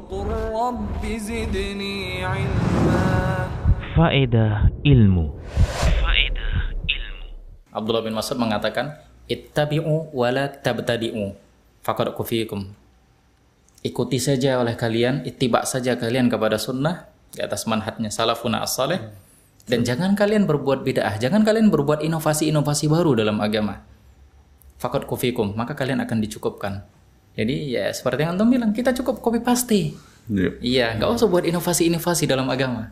وقل رب زدني علما Faedah ilmu. Faedah ilmu. Abdullah bin Mas'ud mengatakan, "Ittabi'u wa la tabtadi'u." Faqad kufikum. Ikuti saja oleh kalian, ittiba saja kalian kepada sunnah di atas manhajnya salafuna as-saleh dan jangan kalian berbuat bid'ah, jangan kalian berbuat inovasi-inovasi baru dalam agama. Faqad kufikum, maka kalian akan dicukupkan. Jadi ya seperti yang antum bilang, kita cukup copy paste. Iya. Iya, nggak usah buat inovasi-inovasi dalam agama.